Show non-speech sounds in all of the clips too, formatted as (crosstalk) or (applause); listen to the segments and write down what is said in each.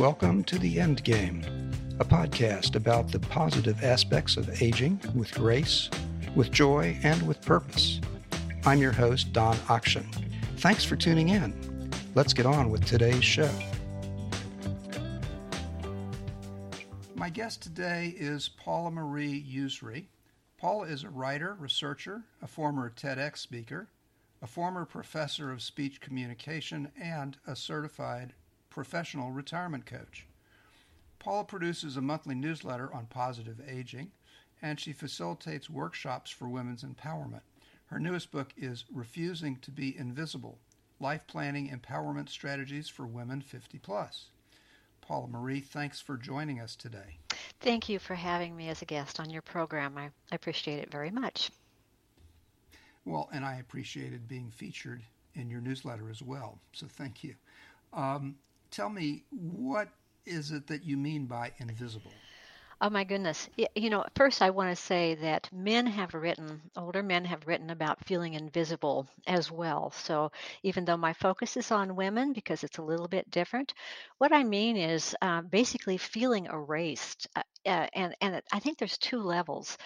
Welcome to The End Game, a podcast about the positive aspects of aging with grace, with joy, and with purpose. I'm your host, Don Akchin. Thanks for tuning in. Let's get on with today's show. My guest today is Paula Marie Usrey. Paula is a writer, researcher, a former TEDx speaker, a former professor of speech communication, and a certified professional retirement coach. Paula produces a monthly newsletter on positive aging, and she facilitates workshops for women's empowerment. Her newest book is Refusing to Be Invisible Life Planning Empowerment Strategies for Women 50 Plus. Paula Marie, thanks for joining us today. Thank you for having me as a guest on your program. I, I appreciate it very much. Well, and I appreciated being featured in your newsletter as well, so thank you. Um, tell me, what is it that you mean by invisible? Oh my goodness. You know, first I want to say that men have written, older men have written about feeling invisible as well. So even though my focus is on women because it's a little bit different, what I mean is uh, basically feeling erased. Uh, uh and, and I think there's two levels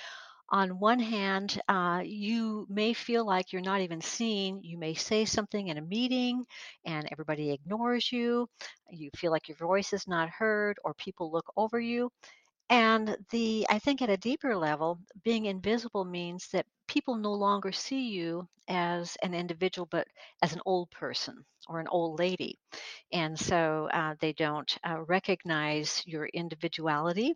on one hand, uh, you may feel like you're not even seen. You may say something in a meeting and everybody ignores you. You feel like your voice is not heard or people look over you. And the I think at a deeper level, being invisible means that people no longer see you as an individual, but as an old person or an old lady. And so uh, they don't uh, recognize your individuality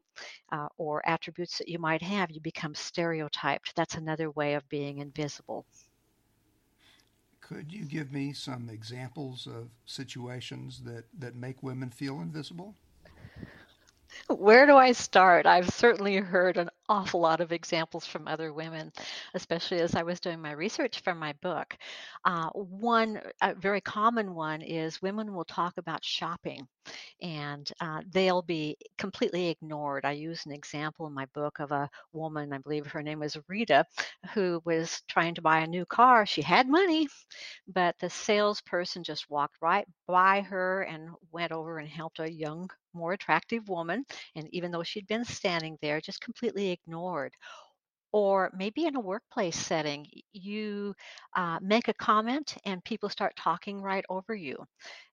uh, or attributes that you might have. You become stereotyped. That's another way of being invisible. Could you give me some examples of situations that, that make women feel invisible? Where do I start? I've certainly heard an awful lot of examples from other women, especially as I was doing my research for my book. Uh, one very common one is women will talk about shopping and uh, they'll be completely ignored. I use an example in my book of a woman, I believe her name was Rita, who was trying to buy a new car. She had money, but the salesperson just walked right by her and went over and helped a young, more attractive woman. And even though she'd been standing there, just completely ignored or maybe in a workplace setting, you uh, make a comment and people start talking right over you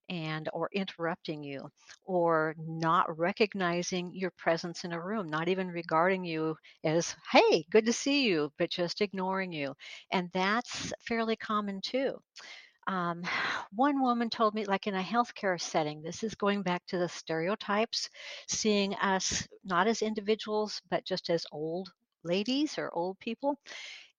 and or interrupting you or not recognizing your presence in a room not even regarding you as hey good to see you but just ignoring you and that's fairly common too um, (sighs) one woman told me, like in a healthcare setting, this is going back to the stereotypes, seeing us not as individuals, but just as old ladies or old people.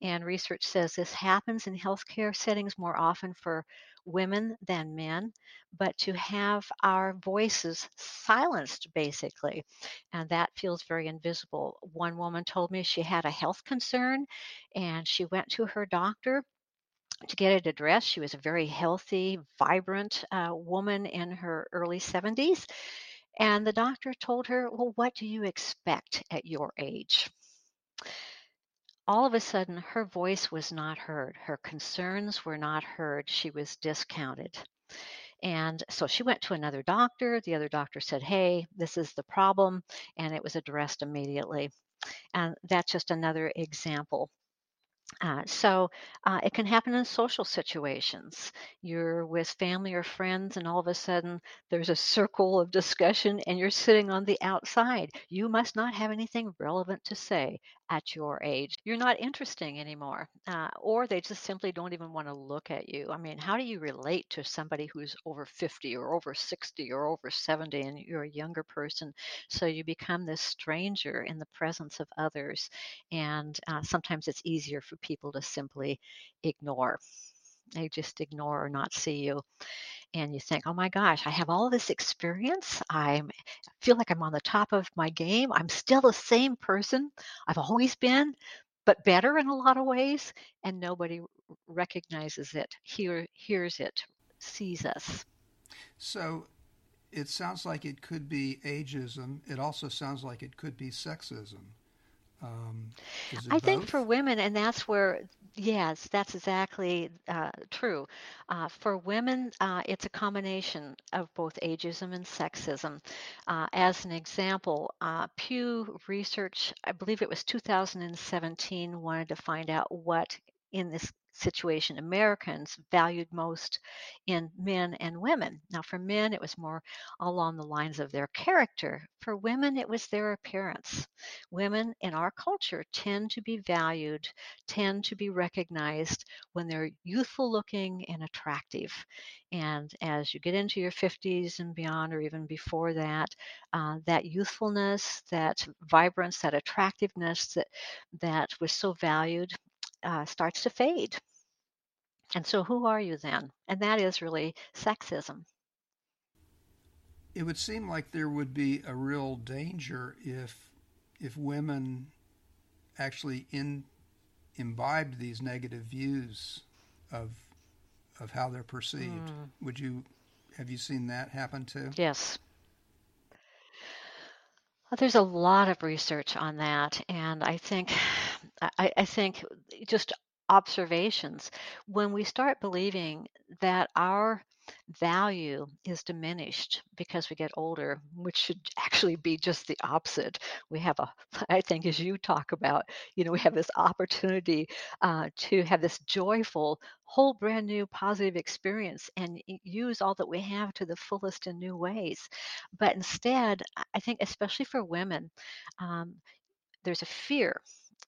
And research says this happens in healthcare settings more often for women than men, but to have our voices silenced basically. And that feels very invisible. One woman told me she had a health concern and she went to her doctor to get it addressed. She was a very healthy, vibrant uh, woman in her early 70s. And the doctor told her, Well, what do you expect at your age? all of a sudden her voice was not heard. Her concerns were not heard. She was discounted. And so she went to another doctor. The other doctor said, Hey, this is the problem. And it was addressed immediately. And that's just another example uh, so uh, it can happen in social situations. You're with family or friends, and all of a sudden there's a circle of discussion, and you're sitting on the outside. You must not have anything relevant to say at your age. You're not interesting anymore, uh, or they just simply don't even want to look at you. I mean, how do you relate to somebody who's over 50 or over 60 or over 70 and you're a younger person? So you become this stranger in the presence of others, and uh, sometimes it's easier for people to simply ignore. They just ignore or not see you and you think, oh my gosh, I have all this experience. I'm feel like I'm on the top of my game. I'm still the same person I've always been, but better in a lot of ways. And nobody recognizes it, hear, hears it, sees us. So it sounds like it could be ageism. It also sounds like it could be sexism. Um, I both? think for women, and that's where Yes, that's exactly uh, true. Uh, for women, uh, it's a combination of both ageism and sexism. Uh, as an example, uh, Pew Research, I believe it was 2017, wanted to find out what in this situation Americans valued most in men and women. Now, for men, it was more along the lines of their character. For women, it was their appearance. Women in our culture tend to be valued, tend to be recognized when they're youthful looking and attractive. And as you get into your 50s and beyond, or even before that, uh, that youthfulness, that vibrance, that attractiveness that, that was so valued uh, starts to fade. And so, who are you then? And that is really sexism. It would seem like there would be a real danger if if women actually in, imbibed these negative views of of how they're perceived. Mm. Would you have you seen that happen too? Yes. Well, there's a lot of research on that, and I think I, I think just observations when we start believing that our value is diminished because we get older, which should (laughs) actually be just the opposite. We have a, (laughs) I think, as you talk about, you know, we have this opportunity uh, to have this joyful, whole brand new positive experience and use all that we have to the fullest in new ways. But instead, I think, especially for women, um, there's a fear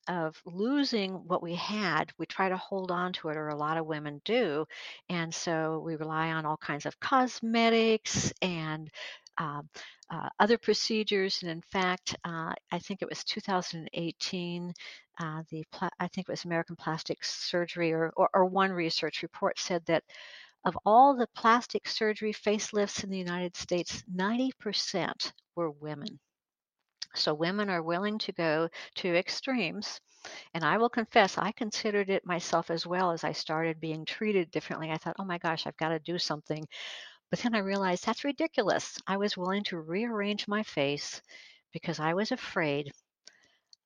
of losing what we had, we try to hold on to it, or a lot of women do. And so we rely on all kinds of cosmetics and um, uh, other procedures. And in fact, uh, I think it was 2018, uh, the pla- I think it was American Plastic Surgery, or, or, or one research report said that of all the plastic surgery facelifts in the United States, 90% were women. So women are willing to go to extremes. And I will confess, I considered it myself as well as I started being treated differently. I thought, oh my gosh, I've got to do something. But then I realized that's ridiculous. I was willing to rearrange my face because I was afraid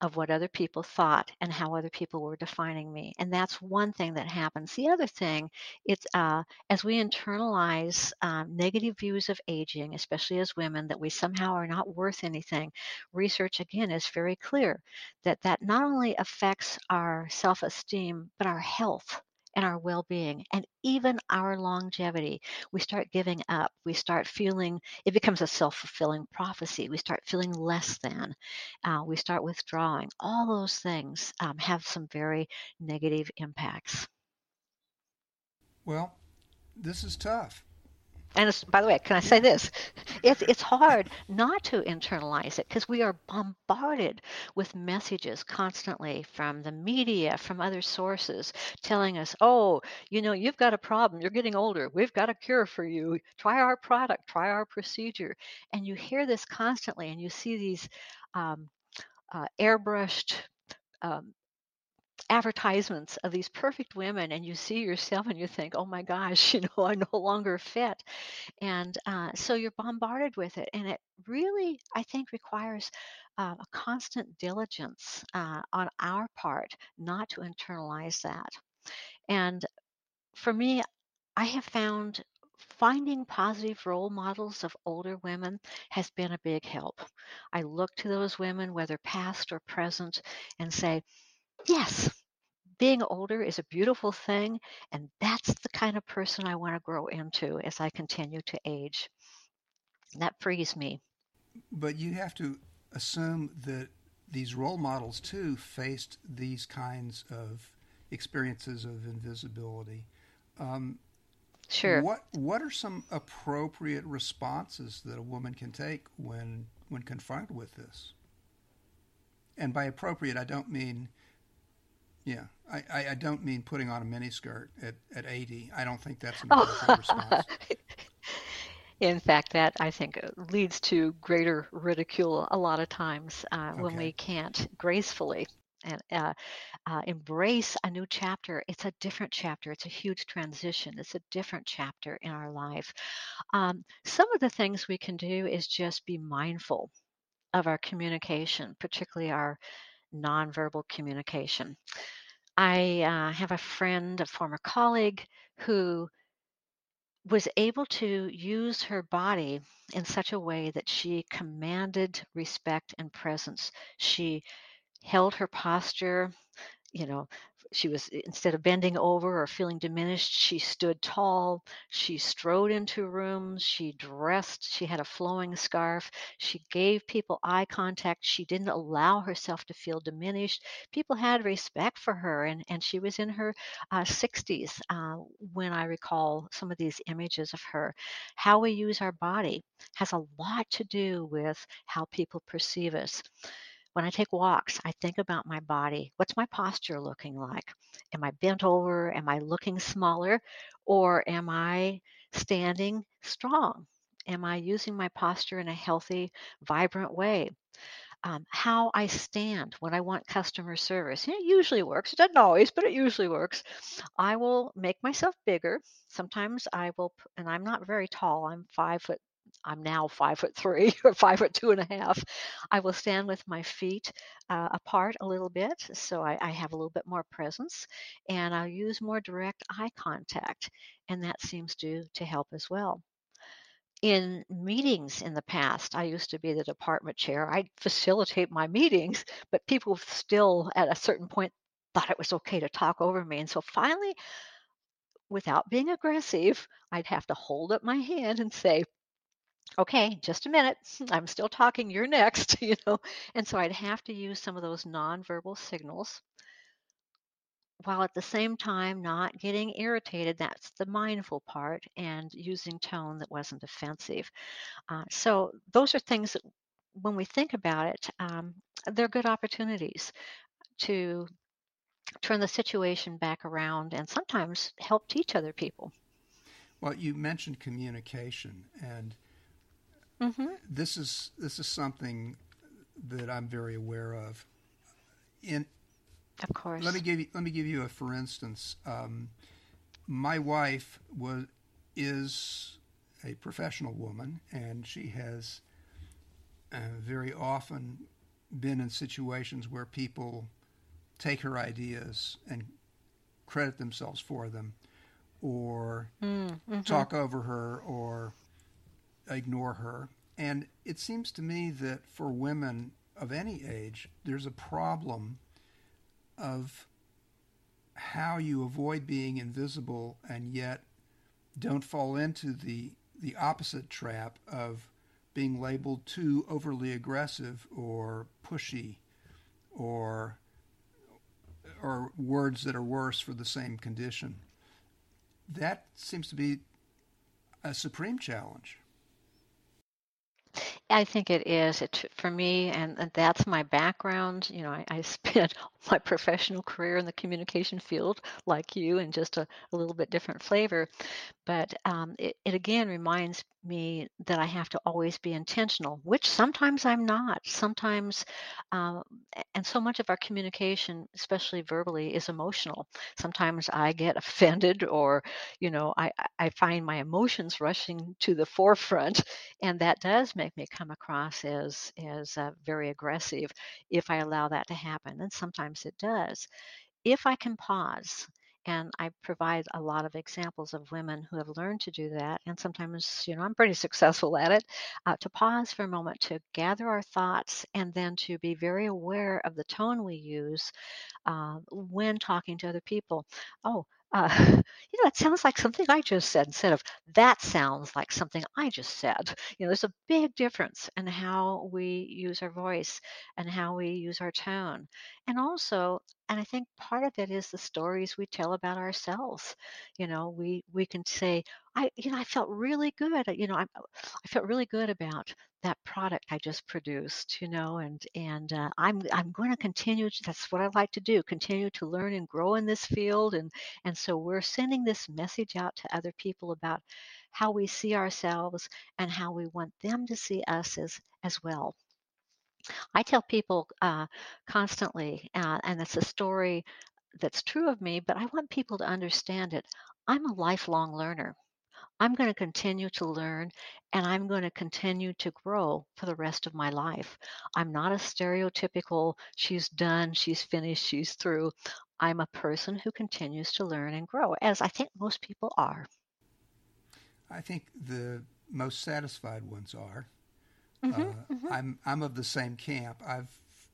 of what other people thought and how other people were defining me. And that's one thing that happens. The other thing, it's uh, as we internalize um, negative views of aging, especially as women, that we somehow are not worth anything. Research again is very clear that that not only affects our self-esteem but our health and our well being and even our longevity. We start giving up. We start feeling, it becomes a self fulfilling prophecy. We start feeling less than. Uh, we start withdrawing. All those things um, have some very negative impacts. Well, this is tough and by the way, can I say this? It's it's hard not to internalize it because we are bombarded with messages constantly from the media, from other sources, telling us, "Oh, you know, you've got a problem. You're getting older. We've got a cure for you. Try our product. Try our procedure." And you hear this constantly, and you see these um, uh, airbrushed um, advertisements of these perfect women and you see yourself and you think oh my gosh (laughs) you know i no longer fit. And uh, so you're bombarded with it and it really i think requires uh, a constant diligence uh, on our part not to internalize that. And for me i have found finding positive role models of older women has been a big help. I look to those women whether past or present and say Yes, being older is a beautiful thing, and that's the kind of person I want to grow into as I continue to age. And that frees me. But you have to assume that these role models too faced these kinds of experiences of invisibility. Um, sure. What What are some appropriate responses that a woman can take when when confronted with this? And by appropriate, I don't mean yeah, I, I, don't mean putting on a miniskirt at, at 80. I don't think that's an appropriate oh. response. (laughs) In fact, that I think uh, leads to greater ridicule a lot of times uh, okay. when we can't gracefully and uh, uh, embrace a new chapter. It's a different chapter. It's a huge transition. It's a different chapter in our life. Um, some of the things we can do is just be mindful of our communication, particularly our nonverbal communication. I uh, have a friend, a former colleague, who was able to use her body in such a way that she commanded respect and presence. She held her posture you know, she was instead of bending over or feeling diminished, she stood tall. She strode into rooms. She dressed. She had a flowing scarf. She gave people eye contact. She didn't allow herself to feel diminished. People had respect for her, and, and she was in her uh, 60s uh, when I recall some of these images of her. How we use our body has a lot to do with how people perceive us. When I take walks, I think about my body. What's my posture looking like? Am I bent over? Am I looking smaller? Or am I standing strong? Am I using my posture in a healthy, vibrant way? Um, how I stand when I want customer service. It usually works. It doesn't always, but it usually works. I will make myself bigger. Sometimes I will, and I'm not very tall. I'm five foot I'm now five foot three (laughs) or five foot two and a half. I will stand with my feet uh, apart a little bit so I, I, have a little bit more presence and I'll use more direct eye contact and that seems to to help as well. In meetings in the past, I used to be the department chair. I'd facilitate my meetings, but people still at a certain point thought it was okay to talk over me. And so finally, without being aggressive, I'd have to hold up my hand and say, okay, just a minute. (laughs) I'm still talking. You're next, (laughs) you know. And so I'd have to use some of those nonverbal signals while at the same time not getting irritated. That's the mindful part and using tone that wasn't offensive. Uh, so those are things that when we think about it, um, they're good opportunities to turn the situation back around and sometimes help teach other people. Well, you mentioned communication and Mm-hmm. This is this is something that I'm very aware of. In of course, let me give you let me give you a for instance. Um, my wife was is a professional woman, and she has uh, very often been in situations where people take her ideas and credit themselves for them, or mm, mm-hmm. talk over her, or ignore her. And it seems to me that for women of any age, there's a problem of how you avoid being invisible and yet don't fall into the the opposite trap of being labeled too overly aggressive or pushy or or words that are worse for the same condition. That seems to be a supreme challenge. I think it is. It for me, and, that's my background. You know, I, I (laughs) spent (laughs) my professional career in the communication field, like you, and just a, a little bit different flavor. But um, it, it again reminds me that I have to always be intentional, which sometimes I'm not. Sometimes, um, and so much of our communication, especially verbally, is emotional. Sometimes I get (laughs) offended, or you know, I I find my emotions rushing to the forefront, and that does make me come across as as uh, very aggressive if I allow that to happen, and sometimes it does. If I can pause and I provide a lot of examples of women who have learned to do that. And sometimes, you know, I'm pretty (laughs) successful at it uh, to pause for a moment to gather our thoughts and then to be very aware of the tone we use uh, when talking to other people. Oh, uh, (laughs) you know, it sounds like something I just said instead of that sounds like something I just said. You know, there's a big difference in how we use our voice and how we use our tone. And also, and I think part of it is the stories we tell about ourselves. You know, we we can say, I, you know, I felt really good. You know, I, I felt really good about that product I just produced, you know, and and uh, I'm I'm going to continue. That's what I like to do. Continue to learn and grow in this field, and and so we're sending this message out to other people about how we see ourselves and how we want them to see us as as well. I tell people uh, constantly, uh, and it's a story that's true of me, but I want people to understand it. I'm a lifelong learner. I'm going to continue to learn and I'm going to continue to grow for the rest of my life. I'm not a stereotypical, she's done, she's finished, she's through. I'm a person who continues to learn and grow, as I think most people are. I think the most satisfied ones are. Mm-hmm, uh, mm-hmm. I'm I'm of the same camp. I've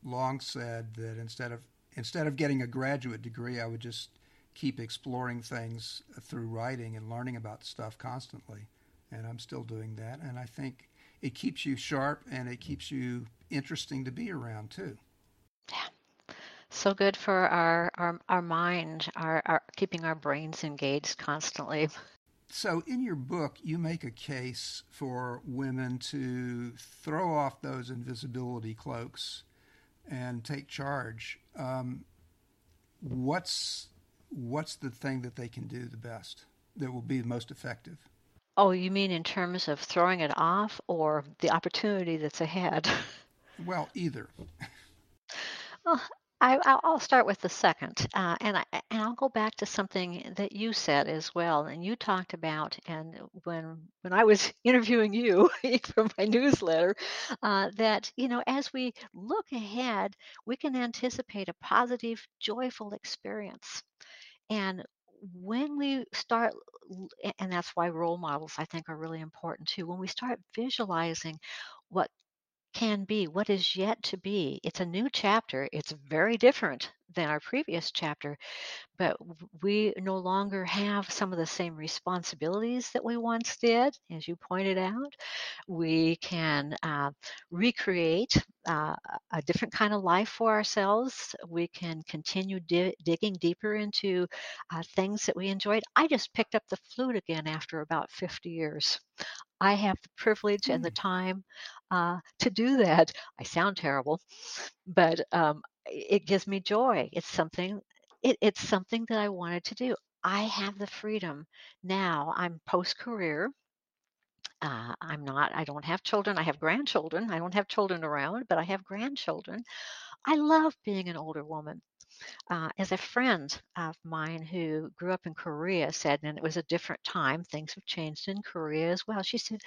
long said that instead of instead of getting a graduate degree, I would just keep exploring things through writing and learning about stuff constantly. And I'm still doing that. And I think it keeps you sharp and it keeps you interesting to be around too. Yeah. So good for our our, our mind, our, our keeping our brains engaged constantly. So, in your book, you make a case for women to throw off those invisibility cloaks and take charge. Um, what's what's the thing that they can do the best that will be the most effective? Oh, you mean in terms of throwing it off or the opportunity that's ahead? (laughs) Well, either. well, I, will start with the second, uh, and I and I'll go back to something that you said as well, and you talked about, and when when I was (laughs) interviewing you (laughs) for my newsletter, uh, that you know as we look ahead, we can anticipate a positive, joyful experience, and when we start, and that's why role models I think are really important too. When we start visualizing what can be, what is yet to be. It's a new chapter. It's very different than our previous chapter, but we no longer have some of the same responsibilities that we once did, as you pointed out. We can uh, recreate uh, a different kind of life for ourselves. We can continue di- digging deeper into uh, things that we enjoyed. I just picked up the flute again after about 50 years. I have the privilege and the hmm. time uh, to do that. I sound terrible, but um, it gives me joy. It's something. It, it's something that I wanted to do. I have the freedom now. I'm post career. Uh, I'm not. I don't have children. I have grandchildren. I don't have children around, but I have grandchildren. I love being an older woman uh, as a friend of mine who grew up in Korea said, and it was a different time, things have changed in Korea as well. She said,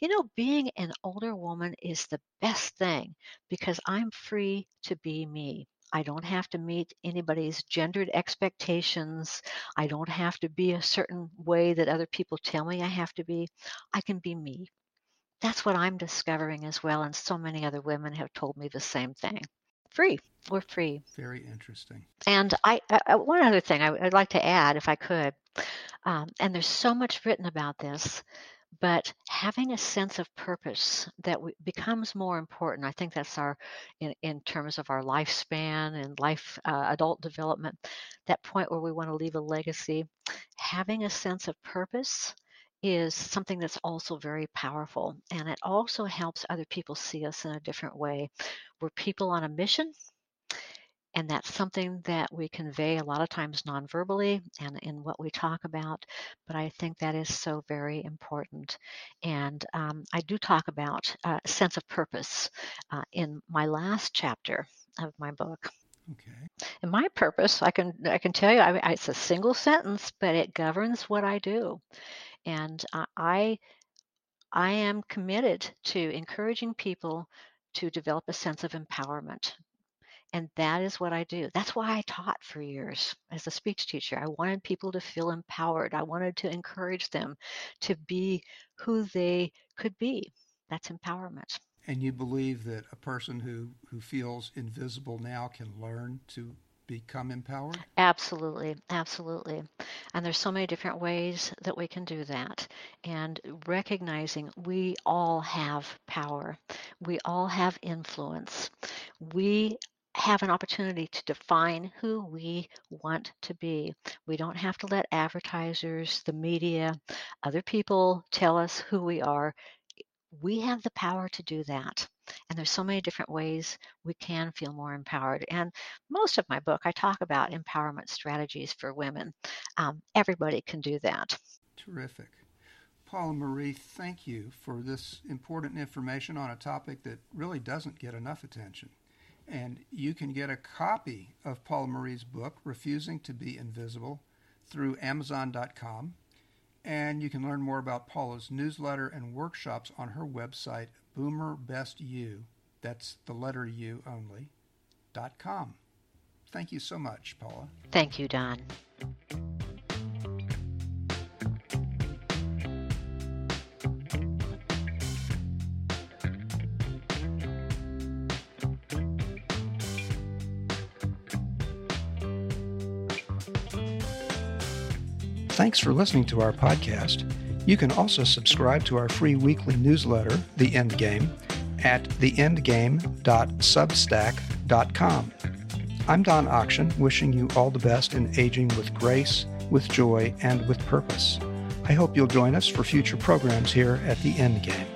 You know, being an older woman is the best thing because I'm free to be me. I don't have to meet anybody's gendered expectations. I don't have to be a certain way that other people tell me I have to be. I can be me. That's what I'm discovering as well, and so many other women have told me the same thing free. We're free. Very interesting. And I, I one other thing I, would like to add, if I could, um, and there's so much written about this, but having a sense of purpose that we, becomes more important. I think that's our, in, in terms of our lifespan and life, uh, adult development, that point where we want to leave a legacy. Having a sense of purpose is something that's also very powerful. And it also helps other people see us in a different way. We're people on a mission. And that's something that we convey a lot of times non-verbally and in what we talk about. But I think that is so very important. And um, I do talk about a sense of purpose uh, in my last chapter of my book. Okay. And my purpose, I can I can tell you, I, it's a single sentence, but it governs what I do and uh, I I am committed to encouraging people to develop a sense of empowerment. And that is what I do. That's why I taught for years as a speech teacher. I wanted people to feel empowered. I wanted to encourage them to be who they could be. That's empowerment. And you believe that a person who, who feels invisible now can learn to become empowered? Absolutely, absolutely. And there's so many different ways that we can do that. And recognizing we all have power, we all have influence. We have an opportunity to define who we want to be. We don't have to let advertisers, the media, other people tell us who we are. We have the power to do that. And there's so many different ways we can feel more empowered. And most of my book, I talk about empowerment strategies for women. Um, everybody can do that. Terrific. Paula Marie, thank you for this important information on a topic that really doesn't get enough attention. And you can get a copy of Paula Marie's book, Refusing to Be Invisible, through Amazon.com. And you can learn more about Paula's newsletter and workshops on her website, Boomer Best You, that's the letter U only, dot com. Thank you so much, Paula. Thank you, Don. Thanks for listening to our podcast. You can also subscribe to our free weekly newsletter, The Endgame, at theendgame.substack.com. I'm Don Akchin, wishing you all the best in aging with grace, with joy, and with purpose. I hope you'll join us for future programs here at The Endgame.